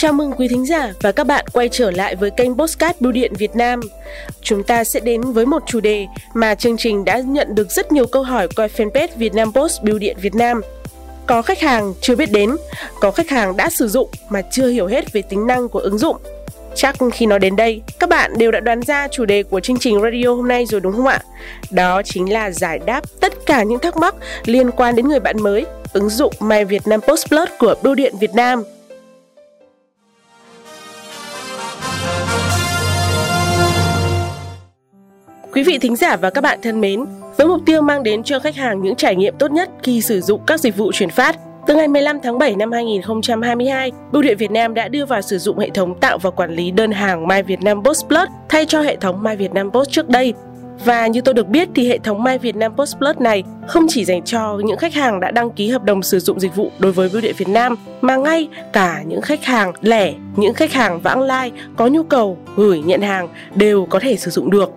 Chào mừng quý thính giả và các bạn quay trở lại với kênh Postcard Bưu điện Việt Nam. Chúng ta sẽ đến với một chủ đề mà chương trình đã nhận được rất nhiều câu hỏi qua fanpage Việt Nam Post Bưu điện Việt Nam. Có khách hàng chưa biết đến, có khách hàng đã sử dụng mà chưa hiểu hết về tính năng của ứng dụng. Chắc khi nói đến đây, các bạn đều đã đoán ra chủ đề của chương trình radio hôm nay rồi đúng không ạ? Đó chính là giải đáp tất cả những thắc mắc liên quan đến người bạn mới, ứng dụng My Vietnam Post Plus của Bưu điện Việt Nam. Quý vị thính giả và các bạn thân mến, với mục tiêu mang đến cho khách hàng những trải nghiệm tốt nhất khi sử dụng các dịch vụ chuyển phát, từ ngày 15 tháng 7 năm 2022, Bưu điện Việt Nam đã đưa vào sử dụng hệ thống tạo và quản lý đơn hàng My Việt Nam Post Plus thay cho hệ thống My Việt Nam Post trước đây. Và như tôi được biết thì hệ thống My Việt Nam Post Plus này không chỉ dành cho những khách hàng đã đăng ký hợp đồng sử dụng dịch vụ đối với Bưu điện Việt Nam mà ngay cả những khách hàng lẻ, những khách hàng vãng lai có nhu cầu gửi nhận hàng đều có thể sử dụng được.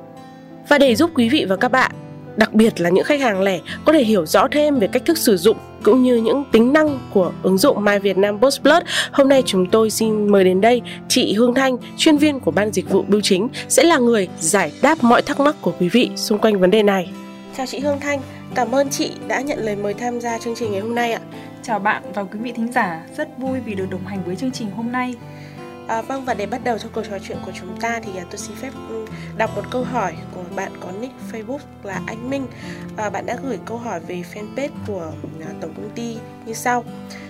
Và để giúp quý vị và các bạn đặc biệt là những khách hàng lẻ có thể hiểu rõ thêm về cách thức sử dụng cũng như những tính năng của ứng dụng My Việt Nam Post Plus. Hôm nay chúng tôi xin mời đến đây chị Hương Thanh, chuyên viên của ban dịch vụ bưu chính sẽ là người giải đáp mọi thắc mắc của quý vị xung quanh vấn đề này. Chào chị Hương Thanh, cảm ơn chị đã nhận lời mời tham gia chương trình ngày hôm nay ạ. Chào bạn và quý vị thính giả, rất vui vì được đồng hành với chương trình hôm nay. À, vâng và để bắt đầu cho cuộc trò chuyện của chúng ta thì à, tôi xin phép ừ, đọc một câu hỏi của bạn có nick Facebook là anh Minh. À, bạn đã gửi câu hỏi về fanpage của à, tổng công ty như sau.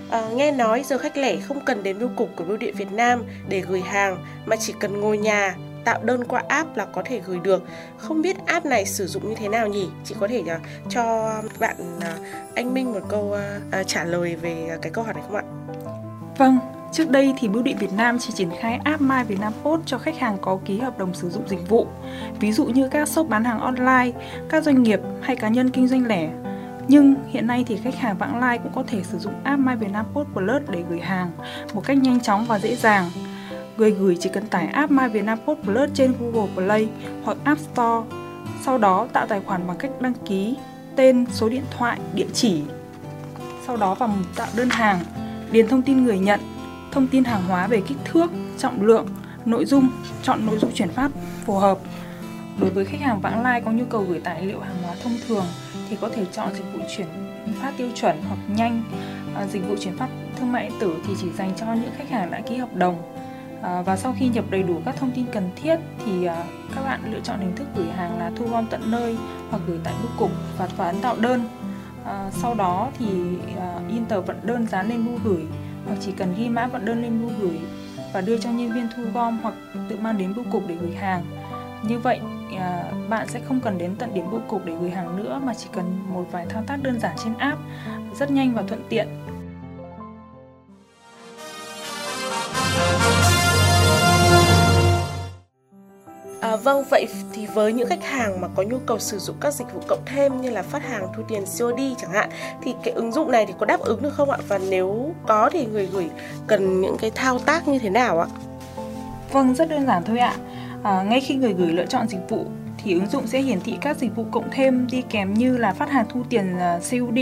À, nghe nói giờ khách lẻ không cần đến bưu cục của bưu điện Việt Nam để gửi hàng mà chỉ cần ngồi nhà tạo đơn qua app là có thể gửi được. Không biết app này sử dụng như thế nào nhỉ? Chị có thể uh, cho bạn uh, anh Minh một câu uh, trả lời về cái câu hỏi này không ạ? Vâng, Trước đây thì Bưu điện Việt Nam chỉ triển khai app My Việt Nam Post cho khách hàng có ký hợp đồng sử dụng dịch vụ, ví dụ như các shop bán hàng online, các doanh nghiệp hay cá nhân kinh doanh lẻ. Nhưng hiện nay thì khách hàng vãng lai cũng có thể sử dụng app My Việt Nam Post Plus để gửi hàng một cách nhanh chóng và dễ dàng. Người gửi chỉ cần tải app My Việt Nam Post Plus trên Google Play hoặc App Store, sau đó tạo tài khoản bằng cách đăng ký tên, số điện thoại, địa chỉ. Sau đó vào mục tạo đơn hàng, điền thông tin người nhận thông tin hàng hóa về kích thước, trọng lượng, nội dung, chọn nội dung chuyển phát phù hợp. Đối với khách hàng vãng lai có nhu cầu gửi tài liệu hàng hóa thông thường thì có thể chọn dịch vụ chuyển phát tiêu chuẩn hoặc nhanh. À, dịch vụ chuyển phát thương mại điện tử thì chỉ dành cho những khách hàng đã ký hợp đồng. À, và sau khi nhập đầy đủ các thông tin cần thiết thì à, các bạn lựa chọn hình thức gửi hàng là thu gom tận nơi hoặc gửi tại bưu cục và ấn tạo đơn. À, sau đó thì à, in tờ vận đơn dán lên bưu gửi hoặc chỉ cần ghi mã vận đơn lên bưu gửi và đưa cho nhân viên thu gom hoặc tự mang đến bưu cục để gửi hàng. Như vậy, à, bạn sẽ không cần đến tận điểm bưu cục để gửi hàng nữa mà chỉ cần một vài thao tác đơn giản trên app, rất nhanh và thuận tiện. À, vâng, vậy thì với những khách hàng mà có nhu cầu sử dụng các dịch vụ cộng thêm như là phát hàng thu tiền COD chẳng hạn thì cái ứng dụng này thì có đáp ứng được không ạ? Và nếu có thì người gửi cần những cái thao tác như thế nào ạ? Vâng, rất đơn giản thôi ạ. À, ngay khi người gửi lựa chọn dịch vụ thì ứng dụng sẽ hiển thị các dịch vụ cộng thêm đi kèm như là phát hàng thu tiền à, COD,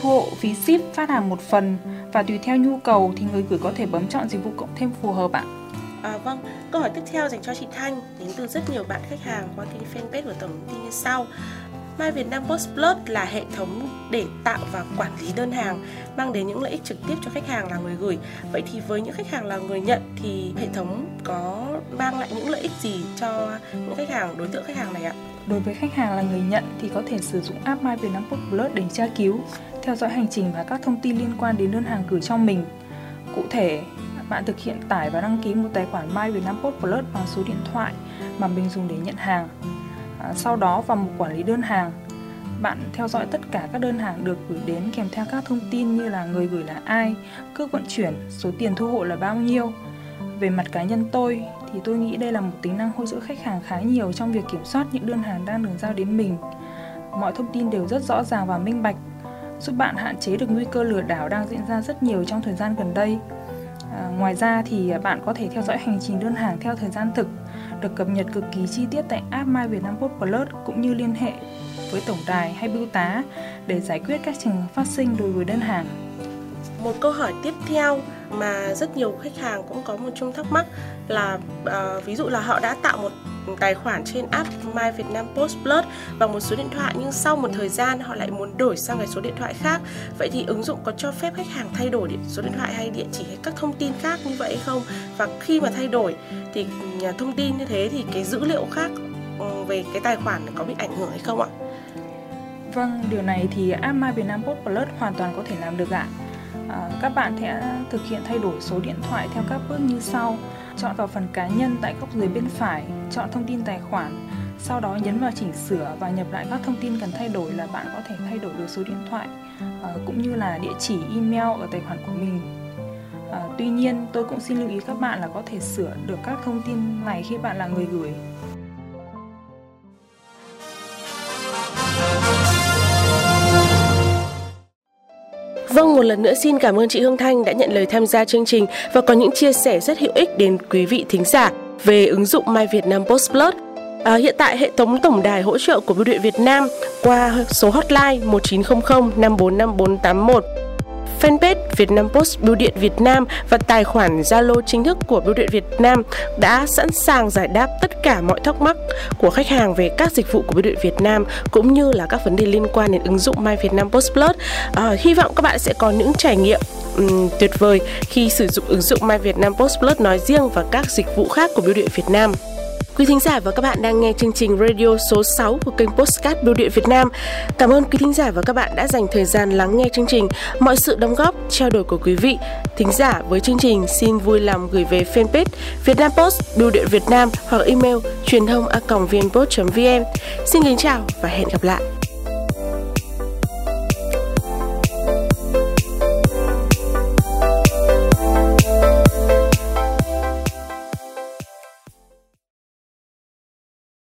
thu hộ phí ship, phát hàng một phần và tùy theo nhu cầu thì người gửi có thể bấm chọn dịch vụ cộng thêm phù hợp ạ. À, vâng, câu hỏi tiếp theo dành cho chị Thanh đến từ rất nhiều bạn khách hàng qua kênh fanpage của tổng công ty như sau. My Việt Nam Post Plus là hệ thống để tạo và quản lý đơn hàng, mang đến những lợi ích trực tiếp cho khách hàng là người gửi. Vậy thì với những khách hàng là người nhận thì hệ thống có mang lại những lợi ích gì cho những khách hàng, đối tượng khách hàng này ạ? Đối với khách hàng là người nhận thì có thể sử dụng app My Việt Nam Post Plus để tra cứu, theo dõi hành trình và các thông tin liên quan đến đơn hàng gửi cho mình. Cụ thể, bạn thực hiện tải và đăng ký một tài khoản My Việt Nam Post Plus bằng số điện thoại mà mình dùng để nhận hàng. À, sau đó vào mục quản lý đơn hàng, bạn theo dõi tất cả các đơn hàng được gửi đến kèm theo các thông tin như là người gửi là ai, cước vận chuyển, số tiền thu hộ là bao nhiêu. Về mặt cá nhân tôi thì tôi nghĩ đây là một tính năng hỗ trợ khách hàng khá nhiều trong việc kiểm soát những đơn hàng đang được giao đến mình. Mọi thông tin đều rất rõ ràng và minh bạch, giúp bạn hạn chế được nguy cơ lừa đảo đang diễn ra rất nhiều trong thời gian gần đây. À, ngoài ra thì à, bạn có thể theo dõi hành trình đơn hàng theo thời gian thực, được cập nhật cực kỳ chi tiết tại app My Việt Nam Post Plus cũng như liên hệ với tổng đài hay bưu tá để giải quyết các trường hợp phát sinh đối với đơn hàng. Một câu hỏi tiếp theo mà rất nhiều khách hàng cũng có một chung thắc mắc là uh, ví dụ là họ đã tạo một tài khoản trên app My Vietnam Post Plus bằng một số điện thoại nhưng sau một thời gian họ lại muốn đổi sang cái số điện thoại khác vậy thì ứng dụng có cho phép khách hàng thay đổi số điện thoại hay địa chỉ hay các thông tin khác như vậy hay không và khi mà thay đổi thì à, thông tin như thế thì cái dữ liệu khác ừ, về cái tài khoản có bị ảnh hưởng hay không ạ? Vâng, điều này thì app My Vietnam Post Plus hoàn toàn có thể làm được ạ. À, các bạn sẽ thực hiện thay đổi số điện thoại theo các bước như sau chọn vào phần cá nhân tại góc dưới bên phải, chọn thông tin tài khoản, sau đó nhấn vào chỉnh sửa và nhập lại các thông tin cần thay đổi là bạn có thể thay đổi được số điện thoại ờ, cũng như là địa chỉ email ở tài khoản của mình. À, tuy nhiên, tôi cũng xin lưu ý các bạn là có thể sửa được các thông tin này khi bạn là người gửi Vâng, một lần nữa xin cảm ơn chị Hương Thanh đã nhận lời tham gia chương trình và có những chia sẻ rất hữu ích đến quý vị thính giả về ứng dụng My Vietnam Post Plus. À, hiện tại hệ thống tổng đài hỗ trợ của Bưu điện Việt Nam qua số hotline 1900 545481 fanpage Vietnam Post Bưu điện Việt Nam và tài khoản Zalo chính thức của Bưu điện Việt Nam đã sẵn sàng giải đáp tất cả mọi thắc mắc của khách hàng về các dịch vụ của Bưu điện Việt Nam cũng như là các vấn đề liên quan đến ứng dụng My Vietnam Post Plus. À, hy vọng các bạn sẽ có những trải nghiệm um, tuyệt vời khi sử dụng ứng dụng My Vietnam Post Plus nói riêng và các dịch vụ khác của Bưu điện Việt Nam. Quý thính giả và các bạn đang nghe chương trình radio số 6 của kênh Postcard Bưu điện Việt Nam. Cảm ơn quý thính giả và các bạn đã dành thời gian lắng nghe chương trình. Mọi sự đóng góp, trao đổi của quý vị, thính giả với chương trình xin vui lòng gửi về fanpage Vietnam Post Bưu điện Việt Nam hoặc email truyền thông a vnpost.vn. Xin kính chào và hẹn gặp lại.